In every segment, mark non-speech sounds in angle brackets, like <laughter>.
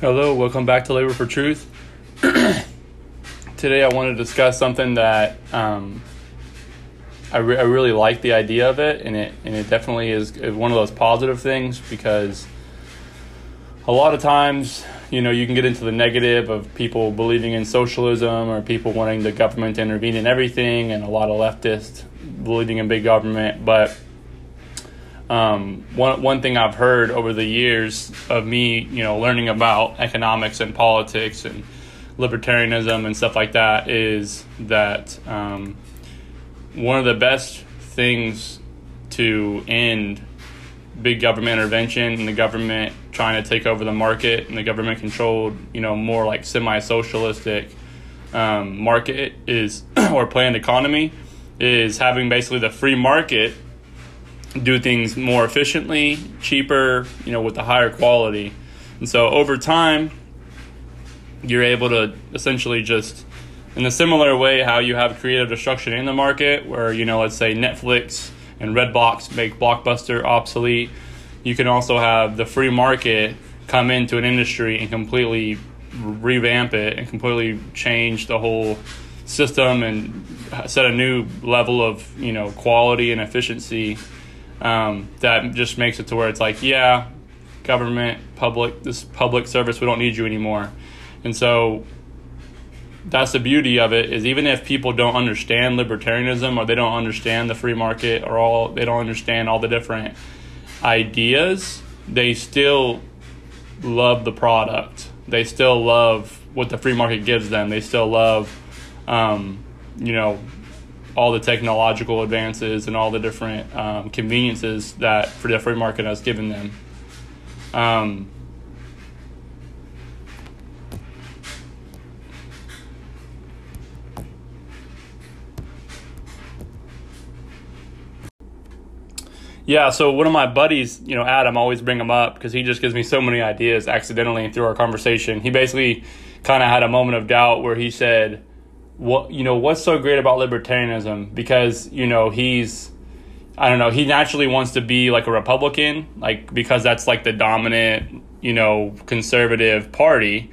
Hello, welcome back to Labor for Truth. <clears throat> Today I want to discuss something that um, I, re- I really like the idea of it, and it and it definitely is, one of those positive things because a lot of times, you know, you can get into the negative of people believing in socialism or people wanting the government to intervene in everything, and a lot of leftists believing in big government, but um, one one thing I've heard over the years of me, you know, learning about economics and politics and libertarianism and stuff like that is that um, one of the best things to end big government intervention and the government trying to take over the market and the government controlled, you know, more like semi-socialistic um, market is <clears throat> or planned economy is having basically the free market do things more efficiently, cheaper, you know, with a higher quality. And so over time, you're able to essentially just, in a similar way, how you have creative destruction in the market, where, you know, let's say Netflix and Redbox make Blockbuster obsolete, you can also have the free market come into an industry and completely revamp it and completely change the whole system and set a new level of, you know, quality and efficiency um, that just makes it to where it's like, yeah, government, public, this public service, we don't need you anymore. And so that's the beauty of it is even if people don't understand libertarianism or they don't understand the free market or all they don't understand all the different ideas, they still love the product. They still love what the free market gives them. They still love, um, you know, all the technological advances and all the different um, conveniences that the free market has given them. Um, yeah, so one of my buddies, you know, Adam, always bring him up because he just gives me so many ideas accidentally through our conversation. He basically kind of had a moment of doubt where he said, what you know what's so great about libertarianism? Because you know he's I don't know he naturally wants to be like a Republican like because that's like the dominant you know conservative party.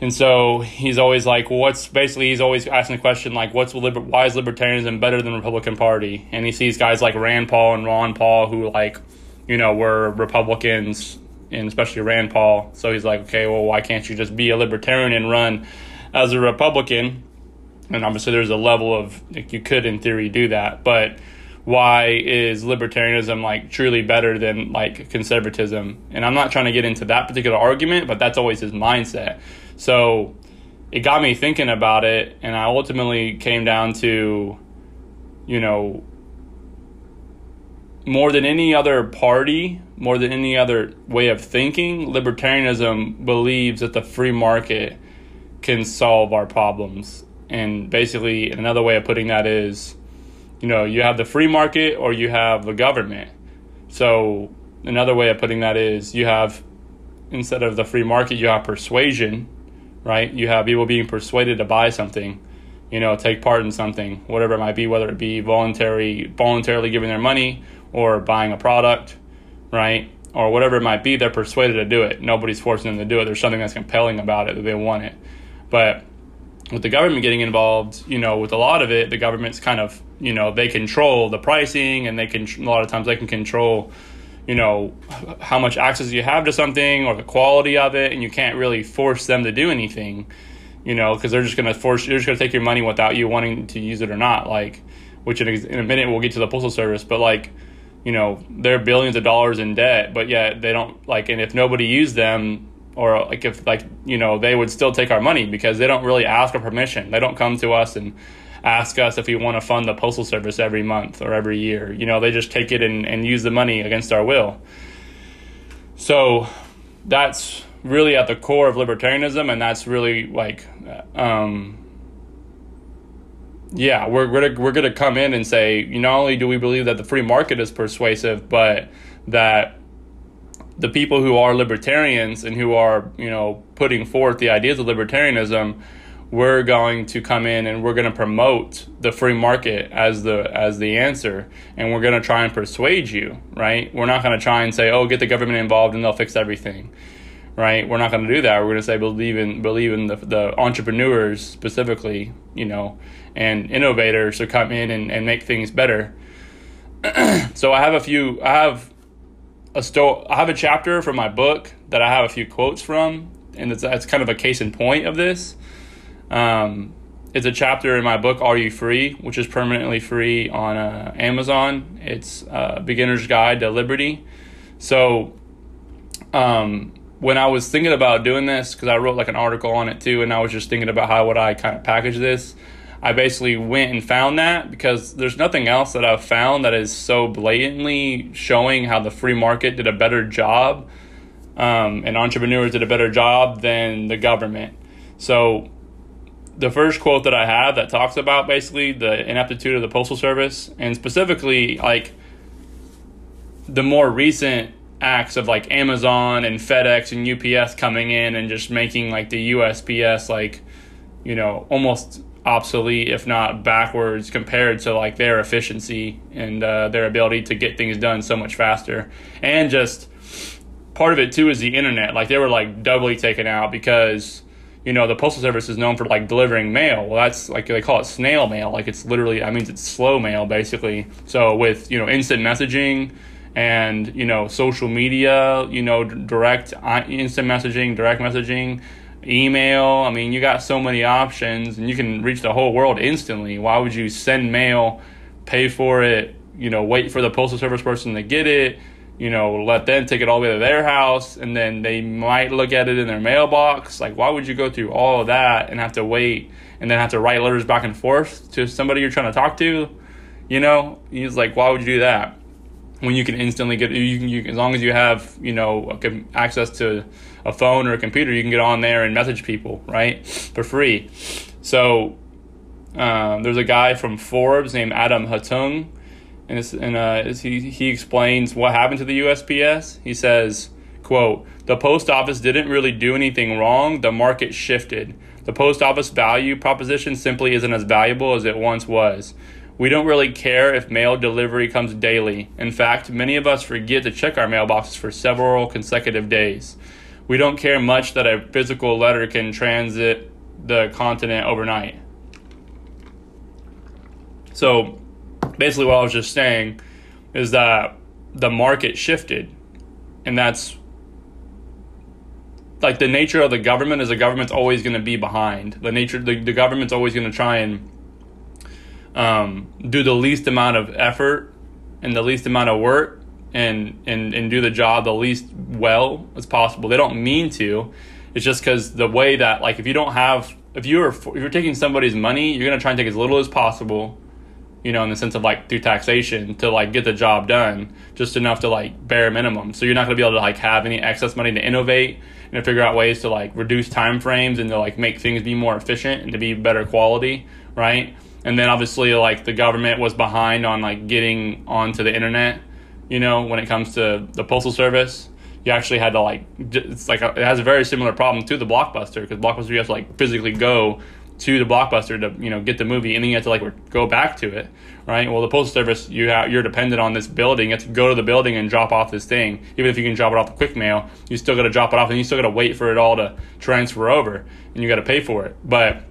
And so he's always like what's basically he's always asking the question like what's liber- why is libertarianism better than Republican Party? And he sees guys like Rand Paul and Ron Paul who like you know were Republicans and especially Rand Paul. So he's like okay well why can't you just be a libertarian and run as a Republican, and obviously there's a level of like, you could in theory do that, but why is libertarianism like truly better than like conservatism? And I'm not trying to get into that particular argument, but that's always his mindset. So it got me thinking about it, and I ultimately came down to, you know, more than any other party, more than any other way of thinking, libertarianism believes that the free market can solve our problems. And basically, another way of putting that is, you know, you have the free market or you have the government. So, another way of putting that is you have, instead of the free market, you have persuasion, right? You have people being persuaded to buy something, you know, take part in something, whatever it might be, whether it be voluntary, voluntarily giving their money or buying a product, right? Or whatever it might be, they're persuaded to do it. Nobody's forcing them to do it. There's something that's compelling about it that they want it. But with the government getting involved, you know, with a lot of it, the government's kind of, you know, they control the pricing and they can, a lot of times they can control, you know, how much access you have to something or the quality of it. And you can't really force them to do anything, you know, because they're just going to force, they're just going to take your money without you wanting to use it or not. Like, which in a minute we'll get to the postal service, but like, you know, they're billions of dollars in debt, but yet they don't like, and if nobody used them, or like if like you know they would still take our money because they don't really ask for permission. They don't come to us and ask us if we want to fund the postal service every month or every year. You know they just take it and, and use the money against our will. So that's really at the core of libertarianism and that's really like um, yeah we're, we're, we're going to come in and say not only do we believe that the free market is persuasive but that the people who are libertarians and who are, you know, putting forth the ideas of libertarianism, we're going to come in and we're going to promote the free market as the as the answer and we're going to try and persuade you right we're not going to try and say oh get the government involved and they'll fix everything right? We're not going to do that. We're going to say believe in believe in the the entrepreneurs specifically, you know, and innovators to come in and, and make things better. <clears throat> so I have a few. I have a sto- I have a chapter from my book that I have a few quotes from, and it's that's kind of a case in point of this. Um, it's a chapter in my book Are You Free, which is permanently free on uh, Amazon. It's uh, Beginner's Guide to Liberty. So, um, when I was thinking about doing this, because I wrote like an article on it too, and I was just thinking about how would I kind of package this. I basically went and found that because there's nothing else that I've found that is so blatantly showing how the free market did a better job um, and entrepreneurs did a better job than the government. So, the first quote that I have that talks about basically the ineptitude of the Postal Service and specifically like the more recent acts of like Amazon and FedEx and UPS coming in and just making like the USPS like, you know, almost obsolete, if not backwards, compared to like their efficiency and uh, their ability to get things done so much faster. And just part of it too is the internet. Like they were like doubly taken out because you know the postal service is known for like delivering mail. Well, that's like they call it snail mail. Like it's literally, I mean, it's slow mail basically. So with you know instant messaging and you know social media, you know direct uh, instant messaging, direct messaging email. I mean, you got so many options and you can reach the whole world instantly. Why would you send mail, pay for it, you know, wait for the postal service person to get it, you know, let them take it all the way to their house and then they might look at it in their mailbox? Like, why would you go through all of that and have to wait and then have to write letters back and forth to somebody you're trying to talk to? You know, he's like, why would you do that? When you can instantly get, you can, you, as long as you have, you know, access to a phone or a computer, you can get on there and message people, right, for free. So um, there's a guy from Forbes named Adam Hartung, and, and uh, he, he explains what happened to the USPS. He says, quote, the post office didn't really do anything wrong. The market shifted. The post office value proposition simply isn't as valuable as it once was. We don't really care if mail delivery comes daily. In fact, many of us forget to check our mailboxes for several consecutive days we don't care much that a physical letter can transit the continent overnight. So basically, what I was just saying is that the market shifted, and that's like the nature of the government is the government's always going to be behind. The nature the, the government's always going to try and um, do the least amount of effort and the least amount of work and and and do the job the least well as possible. They don't mean to. It's just because the way that like if you don't have if you're if you're taking somebody's money, you're gonna try and take as little as possible. You know, in the sense of like through taxation to like get the job done, just enough to like bare minimum. So you're not gonna be able to like have any excess money to innovate and to figure out ways to like reduce time frames and to like make things be more efficient and to be better quality, right? And then obviously like the government was behind on like getting onto the internet you know, when it comes to the postal service. You actually had to like, it's like a, it has a very similar problem to the blockbuster because blockbuster you have to like physically go to the blockbuster to you know get the movie and then you have to like go back to it right? Well the postal service you have you're dependent on this building. You have to go to the building and drop off this thing. Even if you can drop it off the quick mail you still got to drop it off and you still got to wait for it all to transfer over and you got to pay for it. But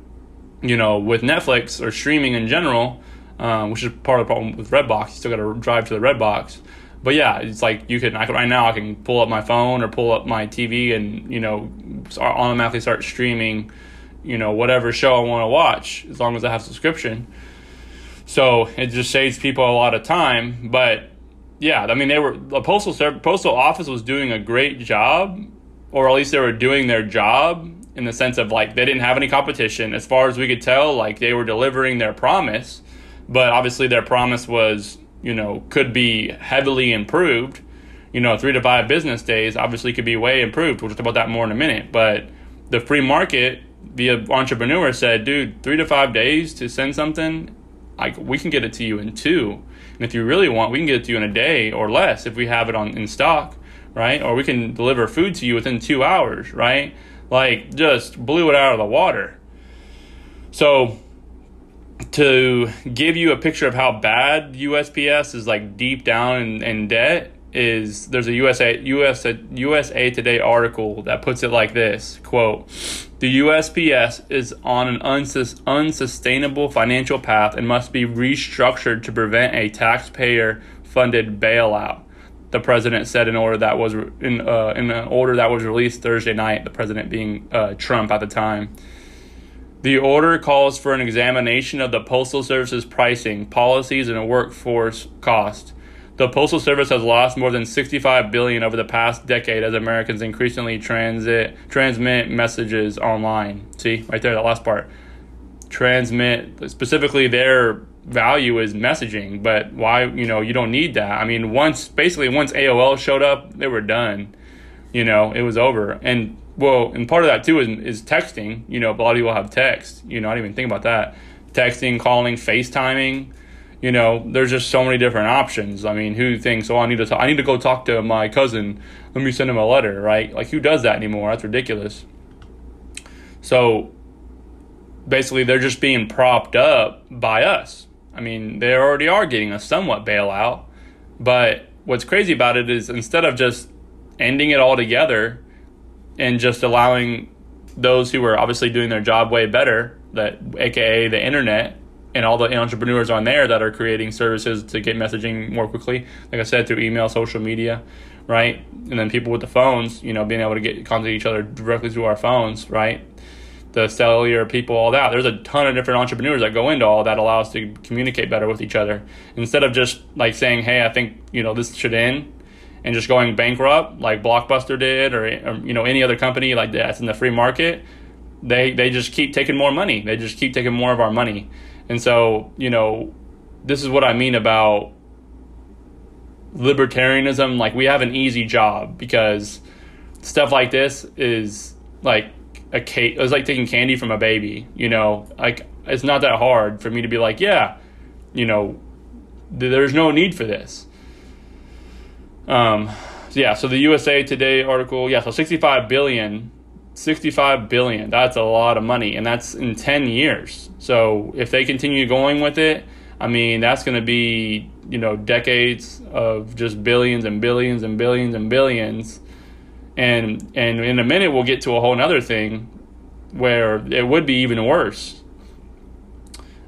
you know with netflix or streaming in general um, which is part of the problem with redbox you still got to drive to the redbox but yeah, it's like you can. I can right now. I can pull up my phone or pull up my TV and you know automatically start streaming, you know whatever show I want to watch as long as I have subscription. So it just saves people a lot of time. But yeah, I mean they were the postal service, postal office was doing a great job, or at least they were doing their job in the sense of like they didn't have any competition as far as we could tell. Like they were delivering their promise, but obviously their promise was you know, could be heavily improved. You know, three to five business days obviously could be way improved. We'll talk about that more in a minute. But the free market, the entrepreneur said, dude, three to five days to send something, like we can get it to you in two. And if you really want, we can get it to you in a day or less if we have it on in stock, right? Or we can deliver food to you within two hours, right? Like just blew it out of the water. So to give you a picture of how bad USPS is like deep down in, in debt is there's a USA USA USA Today article that puts it like this quote the USPS is on an unsus- unsustainable financial path and must be restructured to prevent a taxpayer funded bailout the president said in order that was in uh, in an order that was released Thursday night the president being uh, Trump at the time the order calls for an examination of the Postal Service's pricing, policies, and workforce cost. The Postal Service has lost more than 65 billion over the past decade as Americans increasingly transit transmit messages online. See, right there, that last part. Transmit specifically their value is messaging, but why, you know, you don't need that. I mean, once basically once AOL showed up, they were done. You know, it was over. And well, and part of that too is, is texting. You know, a lot of people have text. You know, I didn't even think about that. Texting, calling, FaceTiming. You know, there's just so many different options. I mean, who thinks, oh, I need to talk, I need to go talk to my cousin. Let me send him a letter, right? Like, who does that anymore? That's ridiculous. So, basically, they're just being propped up by us. I mean, they already are getting a somewhat bailout, but what's crazy about it is instead of just ending it all together and just allowing those who are obviously doing their job way better, that aka the internet and all the entrepreneurs on there that are creating services to get messaging more quickly. Like I said, through email, social media, right? And then people with the phones, you know, being able to get contact each other directly through our phones, right? The cellular people, all that. There's a ton of different entrepreneurs that go into all that allow us to communicate better with each other instead of just like saying, "Hey, I think you know this should end." and just going bankrupt like Blockbuster did or, or, you know any other company like that's in the free market, they they just keep taking more money. They just keep taking more of our money. And so, you know, this is what I mean about libertarianism. Like we have an easy job because stuff like this is like a cake. It's like taking candy from a baby. You know, like it's not that hard for me to be like, yeah, you know, there's no need for this. Um, yeah, so the USA Today article, yeah, so 65 billion, 65 billion, that's a lot of money, and that's in 10 years. So if they continue going with it, I mean, that's going to be, you know, decades of just billions and billions and billions and billions. And, and in a minute, we'll get to a whole other thing where it would be even worse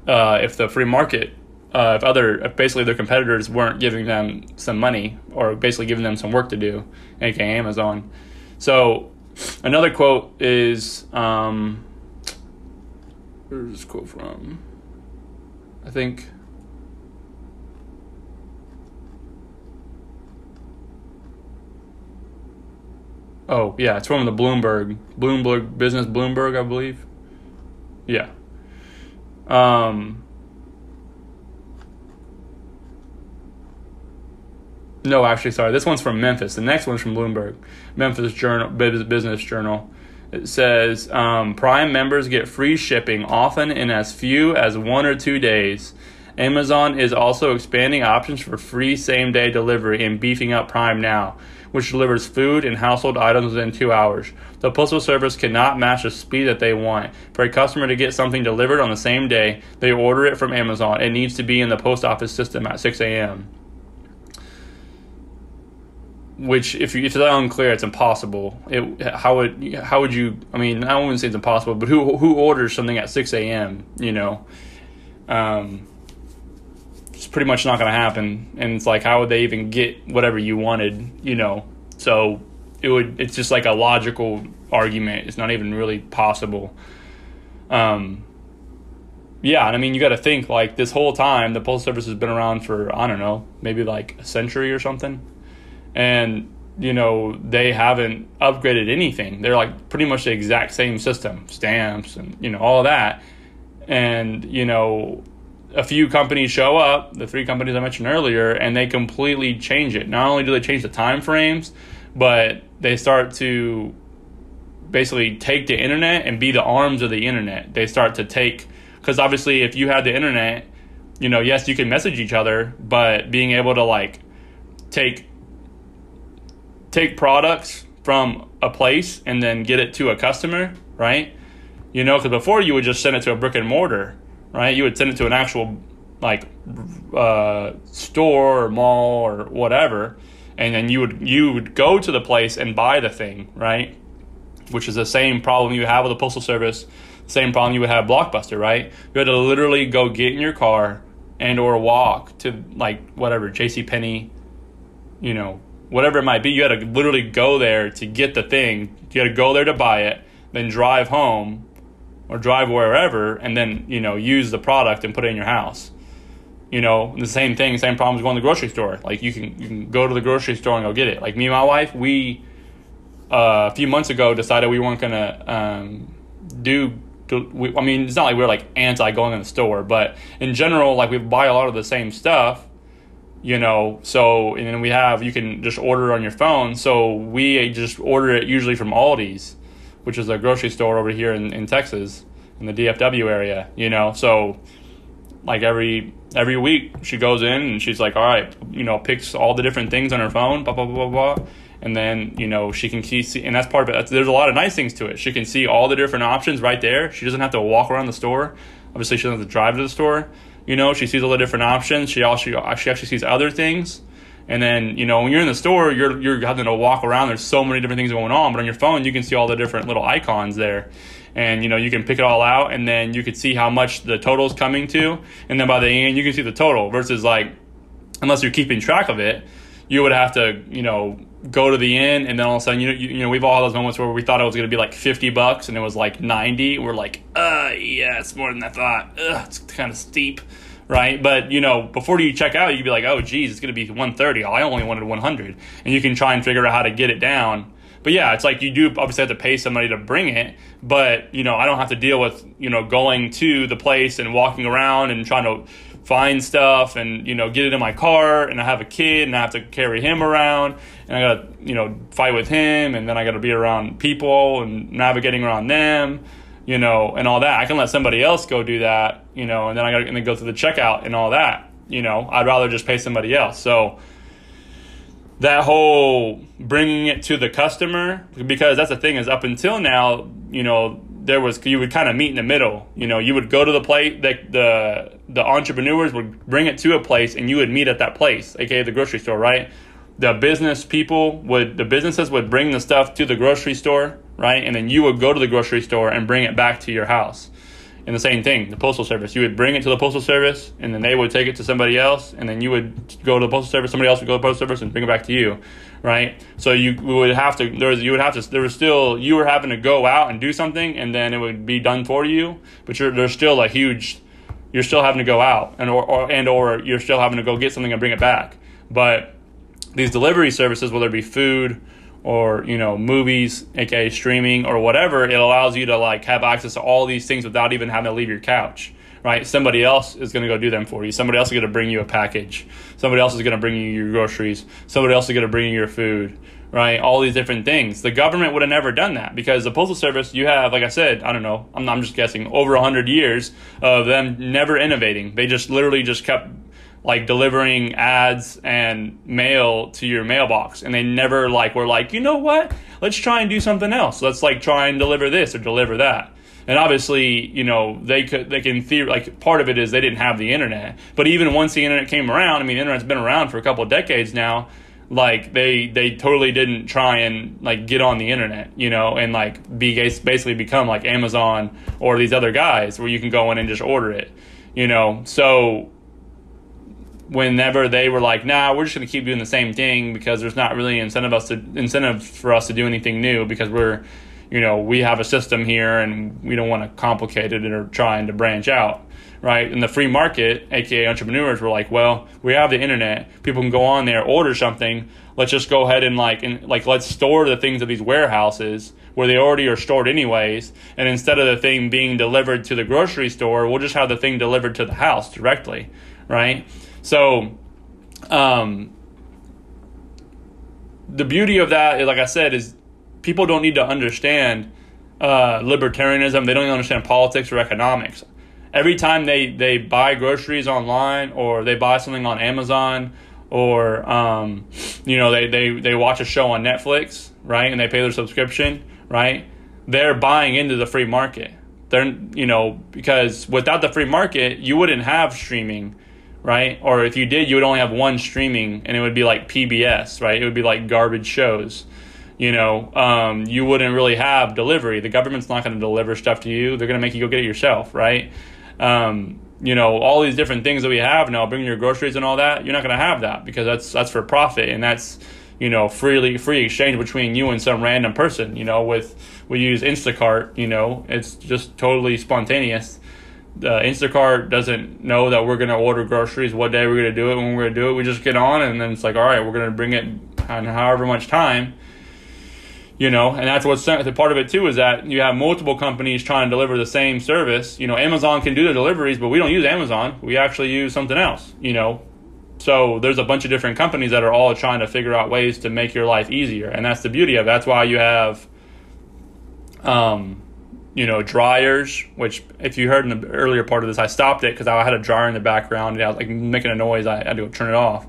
uh, if the free market uh, if other if basically their competitors weren't giving them some money or basically giving them some work to do, aka Amazon. So another quote is um, where's this quote from? I think. Oh yeah, it's from the Bloomberg Bloomberg Business Bloomberg, I believe. Yeah. Um, No, actually, sorry. This one's from Memphis. The next one's from Bloomberg, Memphis Journal, Business Journal. It says um, Prime members get free shipping, often in as few as one or two days. Amazon is also expanding options for free same day delivery and beefing up Prime Now, which delivers food and household items within two hours. The Postal Service cannot match the speed that they want. For a customer to get something delivered on the same day, they order it from Amazon. It needs to be in the post office system at 6 a.m which if you, if it's unclear, it's impossible. It how would how would you? I mean, I wouldn't say it's impossible, but who who orders something at six a.m. You know, um, pretty much not going to happen. And it's like, how would they even get whatever you wanted? You know, so it would. It's just like a logical argument. It's not even really possible. Um, yeah, and I mean, you got to think like this whole time the postal service has been around for I don't know, maybe like a century or something and you know they haven't upgraded anything they're like pretty much the exact same system stamps and you know all that and you know a few companies show up the three companies i mentioned earlier and they completely change it. Not only do they change the time frames but they start to basically take the internet and be the arms of the internet. They start to take because obviously if you had the internet you know yes you can message each other but being able to like take take products from a place and then get it to a customer, right? You know, because before you would just send it to a brick and mortar, right? You would send it to an actual like uh, store or mall or whatever, and then you would you would go to the place and buy the thing, right? Which is the same problem you have with the postal service, same problem you would have Blockbuster, right? You had to literally go get in your car and or walk to like whatever J.C. Penney, you know, whatever it might be. You had to literally go there to get the thing. You had to go there to buy it, then drive home or drive wherever, and then you know use the product and put it in your house you know, the same thing, same problem problems going to the grocery store. Like you can you can go to the grocery store and go get it. Like me and my wife, we uh, a few months ago decided we weren't gonna um, do. We, I mean, it's not like we are like anti going in the store, but in general, like we buy a lot of the same stuff. You know, so and then we have you can just order on your phone. So we just order it usually from Aldi's, which is a grocery store over here in, in Texas, in the DFW area. You know, so like every every week she goes in and she's like, all right, you know, picks all the different things on her phone, blah blah blah blah, blah. and then you know she can see, and that's part of it. There's a lot of nice things to it. She can see all the different options right there. She doesn't have to walk around the store. Obviously, she doesn't have to drive to the store. You know, she sees all the different options. She also she actually sees other things. And then you know when you're in the store, you're you're having to walk around. There's so many different things going on, but on your phone you can see all the different little icons there, and you know you can pick it all out and then you can see how much the total is coming to. And then by the end you can see the total versus like unless you're keeping track of it you would have to you know go to the end and then all of a sudden you know, you, you know we've all had those moments where we thought it was going to be like 50 bucks and it was like 90 we're like uh yeah it's more than i thought. Ugh, it's kind of steep right? But you know before you check out you'd be like oh geez it's going to be 130 i only wanted 100 and you can try and figure out how to get it down. But yeah, it's like you do obviously have to pay somebody to bring it, but you know, I don't have to deal with, you know, going to the place and walking around and trying to find stuff and, you know, get it in my car and I have a kid and I have to carry him around and I gotta, you know, fight with him and then I gotta be around people and navigating around them, you know, and all that. I can let somebody else go do that, you know, and then I and then go through the checkout and all that. You know, I'd rather just pay somebody else. So that whole bringing it to the customer because that's the thing is up until now you know there was you would kind of meet in the middle you know you would go to the place the, the the entrepreneurs would bring it to a place and you would meet at that place aka the grocery store right the business people would the businesses would bring the stuff to the grocery store right and then you would go to the grocery store and bring it back to your house and the same thing, the postal service. You would bring it to the postal service, and then they would take it to somebody else, and then you would go to the postal service. Somebody else would go to the postal service and bring it back to you, right? So you would have to. There was you would have to. There was still you were having to go out and do something, and then it would be done for you. But there's still a huge. You're still having to go out, and or, or and or you're still having to go get something and bring it back. But these delivery services, whether it be food or you know movies aka streaming or whatever it allows you to like have access to all these things without even having to leave your couch right? Somebody else is going to go do them for you. Somebody else is going to bring you a package. Somebody else is going to bring you your groceries. Somebody else is going to bring you your food right? All these different things. The government would have never done that because the postal service you have like i said i don't know i'm, I'm just guessing over 100 years of them never innovating. They just literally just kept like delivering ads and mail to your mailbox. And they never like were like you know what? Let's try and do something else. Let's like try and deliver this or deliver that. And obviously you know they could they can theory like part of it is they didn't have the internet. But even once the internet came around i mean internet's been around for a couple of decades now like they they totally didn't try and like get on the internet you know and like be basically become like amazon or these other guys where you can go in and just order it you know? So whenever they were like, "Nah, we're just going to keep doing the same thing because there's not really incentive us to incentive for us to do anything new because we're, you know, we have a system here and we don't want to complicate it or trying to branch out." Right in the free market, aka entrepreneurs, were like, "Well, we have the internet. People can go on there, order something. Let's just go ahead and like, and like, let's store the things at these warehouses." where they already are stored anyways. And instead of the thing being delivered to the grocery store, we'll just have the thing delivered to the house directly, right? So, um, the beauty of that, like I said, is people don't need to understand uh, libertarianism. They don't understand politics or economics. Every time they, they buy groceries online or they buy something on Amazon or um, you know they, they, they watch a show on Netflix, right, and they pay their subscription, right, they're buying into the free market. They're you know because without the free market, you wouldn't have streaming right? Or if you did, you would only have one streaming, and it would be like PBS, right? It would be like garbage shows. You know, um, you wouldn't really have delivery. The government's not going to deliver stuff to you. They're going to make you go get it yourself, right? Um, you know, all these different things that we have now, bringing your groceries and all that. You're not going to have that because that's that's for profit, and that's you know freely free exchange between you and some random person. You know, with we use Instacart. You know, it's just totally spontaneous uh, Instacart doesn't know that we're to order groceries, what day we're to do it, when we're to do it. We just get on, and then it's like, all right, we're to bring it on however much time. You know, and that's what's the part of it too is that you have multiple companies trying to deliver the same service. You know, Amazon can do the deliveries, but we don't use Amazon. We actually use something else. You know, so there's a bunch of different companies that are all trying to figure out ways to make your life easier, and that's the beauty of it. That's why you have, um, you know, dryers, which if you heard in the earlier part of this, I stopped it because I had a dryer in the background and I was like making a noise. I had to turn it off.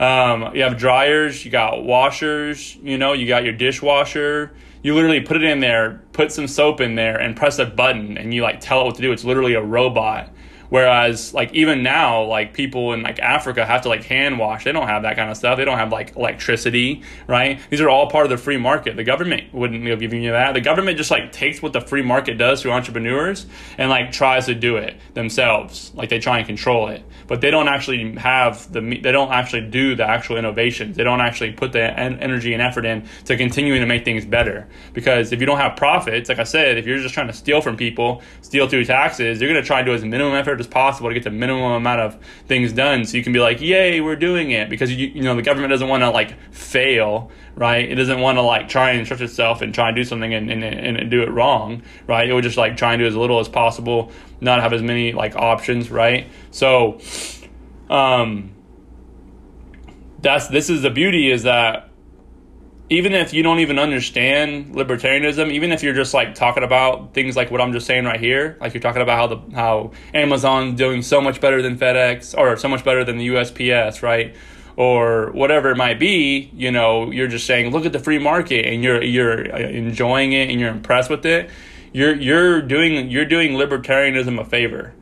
Um, you have dryers, you got washers, you know, you got your dishwasher. You literally put it in there, put some soap in there, and press a button, and you like tell it what to do. It's literally a robot. Whereas like even now, like people in like Africa have to like hand wash. They don't have that kind of stuff. They don't have like electricity, right? These are all part of the free market. The government wouldn't be giving you that. The government just like takes what the free market does to entrepreneurs and like tries to do it themselves. Like they try and control it, but they don't actually have the. They don't actually do the actual innovations. They don't actually put the en- energy and effort in to continuing to make things better. Because if you don't have profits, like I said, if you're just trying to steal from people, steal through taxes, you're going to try and do as minimum effort as possible to get the minimum amount of things done. So you can be like yay we're doing it because you, you know the government doesn't want to like fail right? It doesn't want to like try and stretch itself and try and do something and, and, and do it wrong right? It would just like try and do as little as possible not have as many like options right? So um that's this is the beauty is that even if you don't even understand libertarianism, even if you're just like talking about things like what I'm just saying right here, like you're talking about how the how Amazon's doing so much better than FedEx or so much better than the USPS, right? Or whatever it might be, you know, you're just saying, look at the free market, and you're you're uh, enjoying it and you're impressed with it. You're you're doing you're doing libertarianism a favor.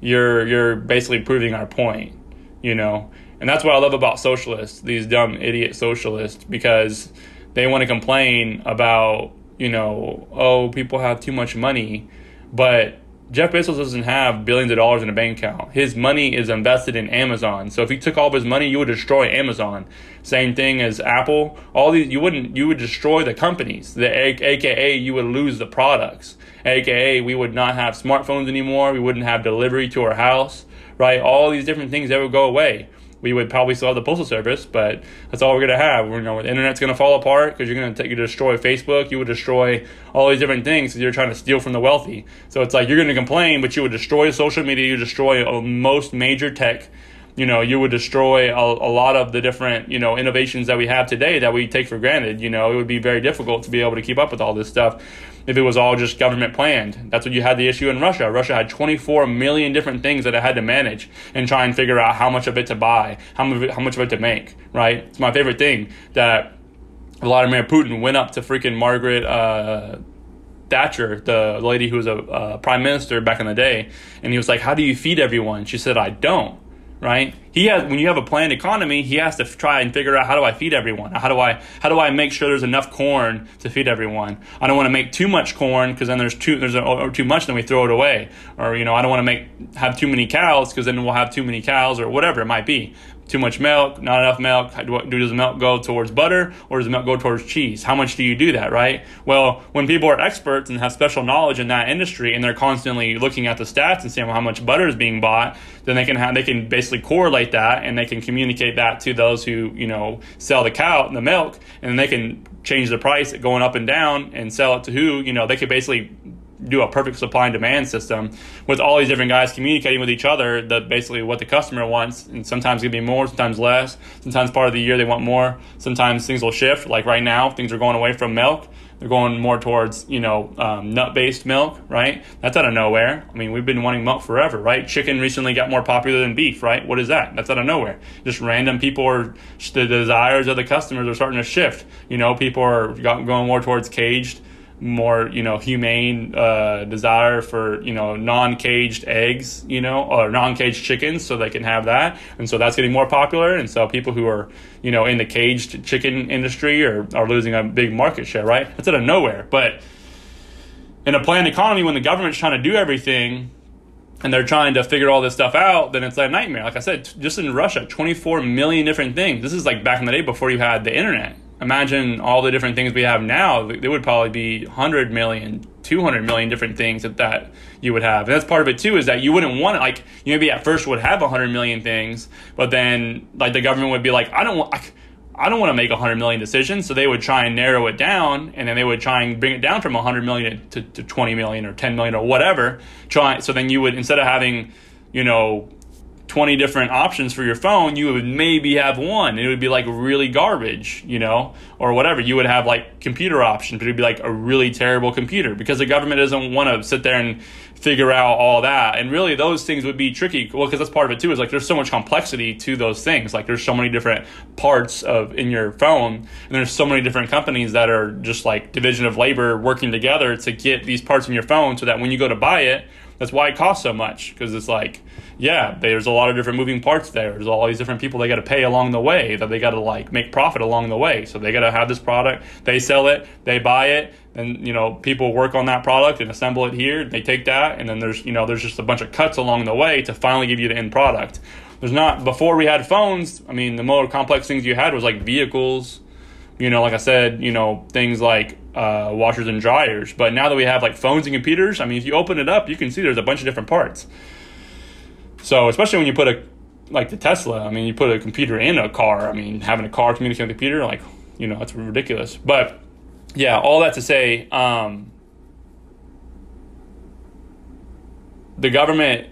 You're you're basically proving our point, you know. And that's what I love about socialists, these dumb idiot socialists, because they want to complain about, you know, oh, people have too much money. But Jeff Bezos doesn't have billions of dollars in a bank account. His money is invested in Amazon. So if he took all of his money, you would destroy Amazon. Same thing as Apple. All these you wouldn't you would destroy the companies. The AKA you would lose the products. AKA we would not have smartphones anymore. We wouldn't have delivery to our house. Right? All these different things that would go away we would probably still have the postal service, but that's all we're gonna have. We're, you know, the internet's gonna fall apart because you're gonna take, you destroy Facebook, you would destroy all these different things because you're trying to steal from the wealthy. So it's like you're gonna complain, but you would destroy social media, you destroy uh, most major tech. You know, you would destroy a, a lot of the different you know innovations that we have today that we take for granted. You know, it would be very difficult to be able to keep up with all this stuff if it was all just government planned. That's what you had the issue in Russia. Russia had 24 million different things that it had to manage and try and figure out how much of it to buy, how much of it, how much of it to make, right? It's my favorite thing that Vladimir Putin went up to freaking Margaret uh, Thatcher, the lady who was a uh, prime minister back in the day, and he was like, How do you feed everyone? She said, I don't right? He has when you have a planned economy, he has to try and figure out how do I feed everyone? How do I how do I make sure there's enough corn to feed everyone? I don't want to make too much corn because then there's too there's a, or too much then we throw it away. Or you know, I don't want to make have too many cows because then we'll have too many cows or whatever it might be too much milk, not enough milk. Do, does the milk go towards butter or does the milk go towards cheese? How much do you do that, right? Well, when people are experts and have special knowledge in that industry and they're constantly looking at the stats and seeing well, how much butter is being bought, then they can have, they can basically correlate that and they can communicate that to those who, you know, sell the cow, and the milk, and they can change the price going up and down and sell it to who, you know, they could basically do a perfect supply and demand system with all these different guys communicating with each other that basically what the customer wants. And sometimes it can be more sometimes less. Sometimes part of the year they want more. Sometimes things will shift. Like right now things are going away from milk. They're going more towards you know um, nut based milk right? That's out of nowhere. I mean we've been wanting milk forever right? Chicken recently got more popular than beef right? What is that? That's out of nowhere. Just random people are the desires of the customers are starting to shift. You know people are going more towards caged more you know humane uh, desire for you know non-caged eggs you know or non-caged chickens so they can have that and so that's getting more popular and so people who are you know in the caged chicken industry are, are losing a big market share right that's out of nowhere but in a planned economy when the government's trying to do everything and they're trying to figure all this stuff out, then it's a nightmare. Like I said, just in Russia, 24 million different things. This is like back in the day before you had the internet imagine all the different things we have now there would probably be 100 million 200 million different things that, that you would have. And that's part of it too is that you wouldn't want it like you maybe at first would have 100 million things but then like the government would be like i don't want I, I don't want to make 100 million decisions. So they would try and narrow it down and then they would try and bring it down from 100 million to, to 20 million or 10 million or whatever try so then you would instead of having you know 20 different options for your phone, you would maybe have one. It would be like really garbage, you know, or whatever. You would have like computer options, but it'd be like a really terrible computer because the government doesn't want to sit there and figure out all that. And really, those things would be tricky. Well, because that's part of it too. Is like there's so much complexity to those things. Like there's so many different parts of in your phone, and there's so many different companies that are just like division of labor working together to get these parts in your phone, so that when you go to buy it, that's why it costs so much because it's like yeah, there's a lot of different moving parts there. There's all these different people they got to pay along the way that they got to like make profit along the way. So they got to have this product, they sell it, they buy it, and you know people work on that product and assemble it here. They take that, and then there's you know there's just a bunch of cuts along the way to finally give you the end product. There's not before we had phones. I mean, the more complex things you had was like vehicles. You know, like I said, you know things like uh, washers and dryers. But now that we have like phones and computers, I mean, if you open it up, you can see there's a bunch of different parts. So especially when you put a like the Tesla, I mean, you put a computer in a car. I mean, having a car communicate with a computer, like you know, that's ridiculous. But yeah, all that to say, um, the government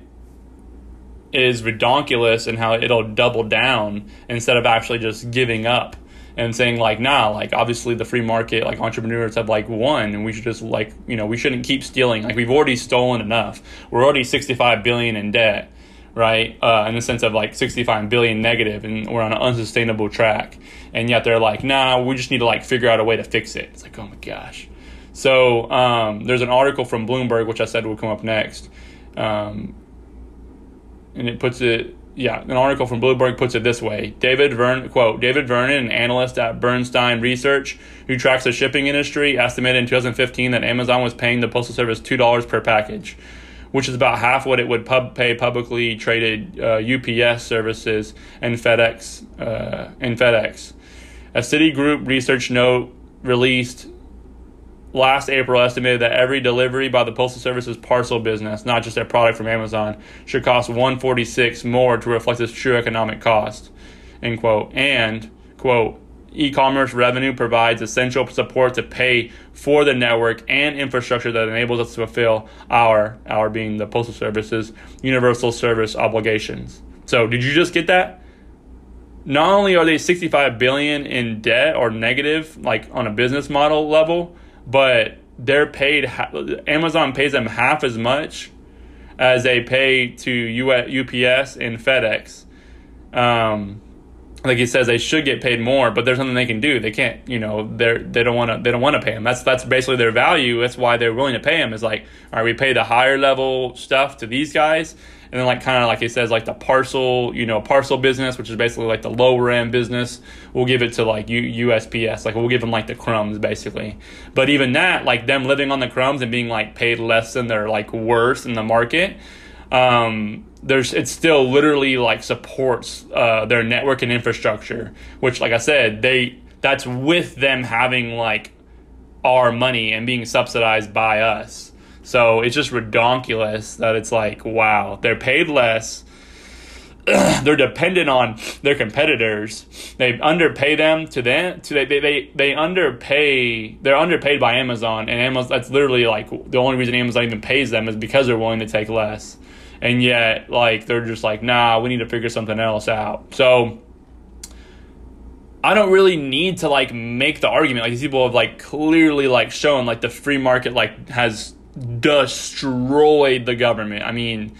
is redonkulous in how it'll double down instead of actually just giving up and saying like nah like obviously the free market like entrepreneurs have like won and we should just like you know we shouldn't keep stealing like we've already stolen enough we're already 65 billion in debt right? Uh, in the sense of like 65 billion negative, and we're on an unsustainable track. And yet they're like, nah, we just need to like figure out a way to fix it. It's like, oh my gosh. So um, there's an article from Bloomberg, which I said will come up next, um, and it puts it. Yeah, an article from Bloomberg puts it this way: David Vern, quote, David Vernon, an analyst at Bernstein Research, who tracks the shipping industry, estimated in 2015 that Amazon was paying the postal service two dollars per package which is about half what it would pub pay publicly traded uh, UPS services and FedEx uh, and FedEx. A Citigroup research note released last April estimated that every delivery by the Postal Service's parcel business, not just a product from Amazon, should cost 146 more to reflect its true economic cost. End quote. And quote E-commerce revenue provides essential support to pay for the network and infrastructure that enables us to fulfill our, our being the postal services, universal service obligations. So, did you just get that? Not only are they 65 billion in debt or negative, like on a business model level, but they're paid. Amazon pays them half as much as they pay to UPS and FedEx. Um, like he says they should get paid more but there's nothing they can do. They can't you know they're they don't want to they don't want to pay them that's that's basically their value. That's why they're willing to pay them is like all right we pay the higher level stuff to these guys. And then like kind of like he says like the parcel you know parcel business which is basically like the lower end business we'll give it to like U- usps like we'll give them like the crumbs basically. But even that like them living on the crumbs and being like paid less than they're like worse in the market um there's it still literally like supports uh, their network and infrastructure, which, like I said, they that's with them having like our money and being subsidized by us. So it's just redonkulous that it's like, wow, they're paid less. <clears throat> they're dependent on their competitors. They underpay them to them. To they, they they underpay. They're underpaid by Amazon, and Amazon. That's literally like the only reason Amazon even pays them is because they're willing to take less and yet like they're just like nah we need to figure something else out. So i don't really need to like make the argument. Like these people have like clearly like shown like the free market like has destroyed the government. I mean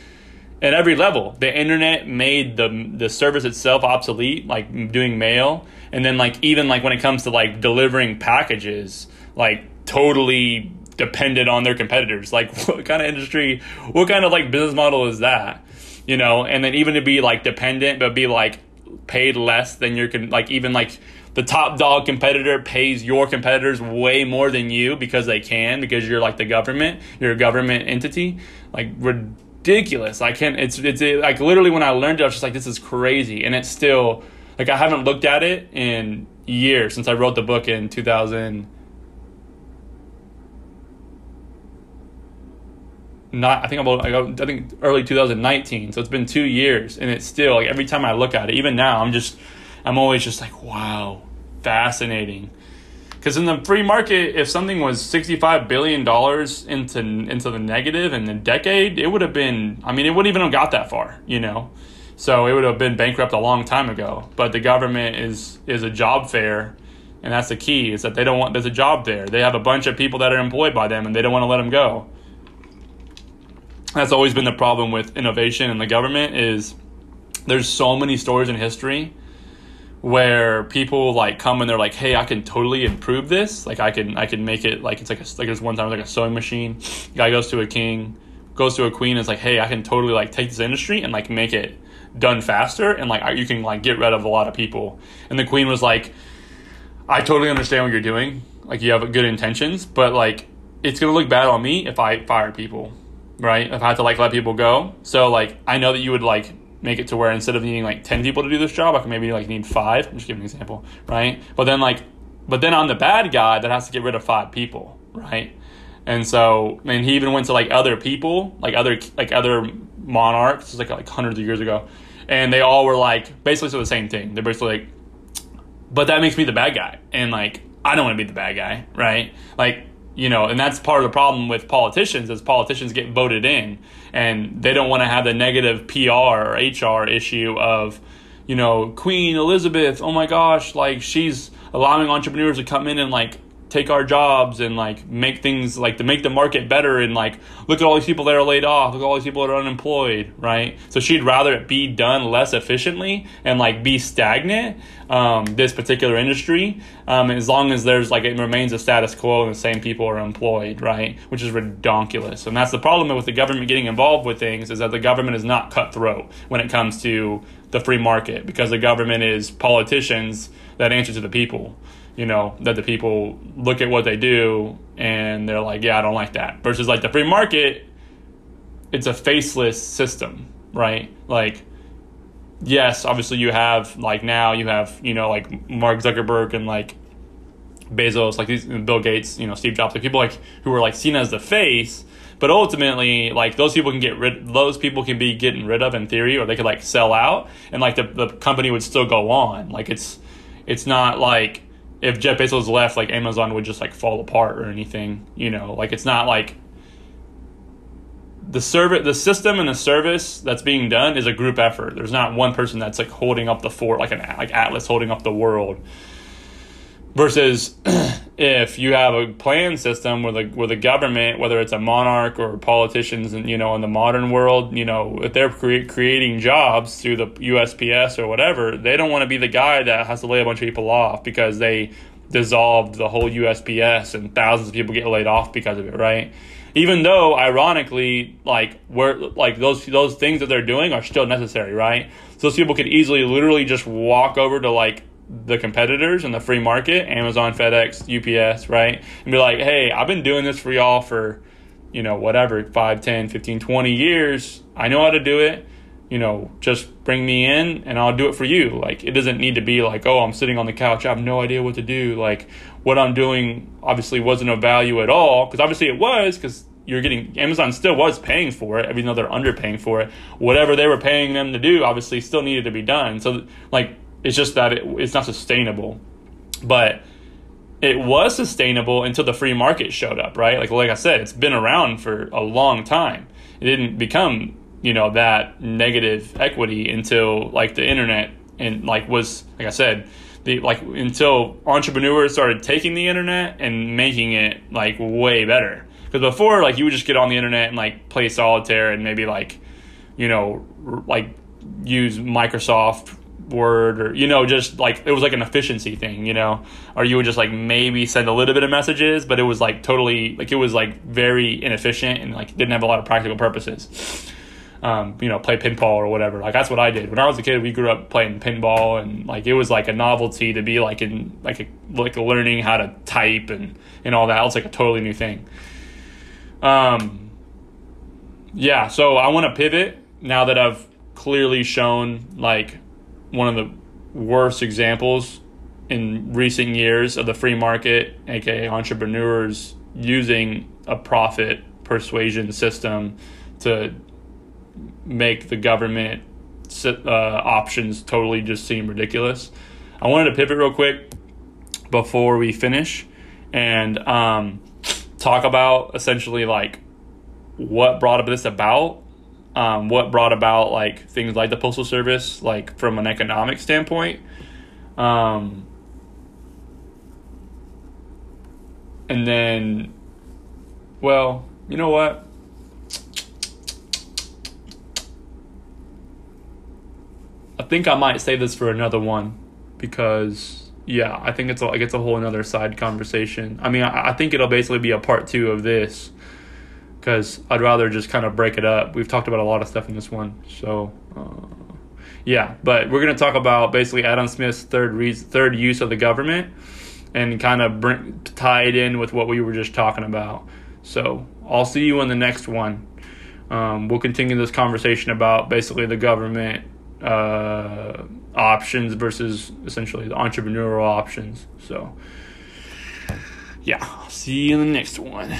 at every level the internet made the the service itself obsolete like doing mail. And then like even like when it comes to like delivering packages like totally dependent on their competitors. Like, <laughs> what kind of industry, what kind of like business model is that? You know, and then even to be like dependent, but be like paid less than your can like even like the top dog competitor pays your competitors way more than you because they can because you're like the government you're a government entity like ridiculous i can't it's it's it, like literally when i learned it i was just like this is crazy and it's still like i haven't looked at it in years since i wrote the book in 2000 not I think about I think early 2019. So it's been two years, and it's still like every time I look at it, even now, I'm just I'm always just like, wow, fascinating. Because in the free market, if something was sixty-five billion dollars into into the negative in a decade, it would have been. I mean, it wouldn't even have got that far, you know. So it would have been bankrupt a long time ago. But the government is is a job fair, and that's the key. Is that they don't want there's a job there. They have a bunch of people that are employed by them, and they don't want to let them go. That's always been the problem with innovation in the government. Is there's so many stories in history where people like come and they're like, "Hey, I can totally improve this. Like, I can I can make it like it's like a, like this one time like a sewing machine. Guy goes to a king, goes to a queen, and it's like, "Hey, I can totally like take this industry and like make it done faster, and like you can like get rid of a lot of people." And the queen was like, "I totally understand what you're doing. Like, you have good intentions, but like." It's gonna look bad on me if I fire people, right? If I had to like let people go. So like I know that you would like make it to where instead of needing like 10 people to do this job, I can maybe like need five. I'm just giving an example, right? But then like, but then I'm the bad guy that has to get rid of five people, right? And so, and he even went to like other people, like other like other monarchs, like like hundreds of years ago, and they all were like basically said the same thing. They're basically like, but that makes me the bad guy, and like I don't want to be the bad guy, right? Like you know, and that's part of the problem with politicians is politicians get voted in and they don't want to have the negative PR or HR issue of, you know, Queen Elizabeth, oh my gosh, like she's allowing entrepreneurs to come in and like take our jobs and like make things like to make the market better and like look at all these people that are laid off look at all these people that are unemployed right? So she'd rather it be done less efficiently and like be stagnant um, this particular industry um, as long as there's like it remains a status quo and the same people are employed right? Which is redonkulous and that's the problem with the government getting involved with things is that the government is not cutthroat when it comes to the free market because the government is politicians that answer to the people you know, that the people look at what they do and they're like, yeah, I don't like that. Versus like the free market, it's a faceless system, right? Like, yes, obviously you have like now you have, you know, like Mark Zuckerberg and like Bezos, like these Bill Gates, you know, Steve Jobs, like people like who are like seen as the face, but ultimately like those people can get rid those people can be getting rid of in theory or they could like sell out and like the, the company would still go on. Like it's it's not like if Jeff Bezos left, like Amazon would just like fall apart or anything. You know, like it's not like the service, the system and the service that's being done is a group effort. There's not one person that's like holding up the fort, like an like Atlas holding up the world. Versus <clears throat> if you have a plan system where the where the government, whether it's a monarch or politicians, and you know in the modern world, you know if they're cre- creating jobs through the USPS or whatever, they don't want to be the guy that has to lay a bunch of people off because they dissolved the whole USPS and thousands of people get laid off because of it, right? Even though, ironically, like where like those those things that they're doing are still necessary, right? So those people could easily, literally, just walk over to like the competitors in the free market, Amazon, FedEx, UPS, right? And be like, hey, I've been doing this for y'all for, you know, whatever, 5, 10, 15, 20 years. I know how to do it. You know, just bring me in and I'll do it for you. Like, it doesn't need to be like, oh, I'm sitting on the couch. I have no idea what to do. Like, what I'm doing obviously wasn't of value at all. Because obviously it was, because you're getting Amazon still was paying for it, even though they're underpaying for it. Whatever they were paying them to do, obviously, still needed to be done. So, like, it's just that it, it's not sustainable. But it was sustainable until the free market showed up, right? Like like I said, it's been around for a long time. It didn't become, you know, that negative equity until like the internet and like was like I said, the like until entrepreneurs started taking the internet and making it like way better. Because before, like you would just get on the internet and like play solitaire and maybe like, you know, like use Microsoft word or you know just like it was like an efficiency thing you know? Or you would just like maybe send a little bit of messages but it was like totally like it was like very inefficient and like didn't have a lot of practical purposes. Um, you know play pinball or whatever. Like that's what i did. When i was a kid we grew up playing pinball and like it was like a novelty to be like in like a, like learning how to type and and all that. It's like a totally new thing. Um yeah so i want to pivot now that i've clearly shown like one of the worst examples in recent years of the free market, aka entrepreneurs using a profit persuasion system to make the government uh, options totally just seem ridiculous. I wanted to pivot real quick before we finish and um, talk about essentially like what brought this about um, what brought about like things like the postal service, like from an economic standpoint. Um, and then, well, you know what? I think I might save this for another one because yeah, I think it's a, it's a whole another side conversation. I mean, I, I think it'll basically be a part two of this because I'd rather just kind of break it up. We've talked about a lot of stuff in this one, so uh, yeah. But we're gonna talk about basically Adam Smith's third re- third use of the government, and kind of bring, tie it in with what we were just talking about. So I'll see you in the next one. Um, we'll continue this conversation about basically the government uh, options versus essentially the entrepreneurial options. So yeah, see you in the next one.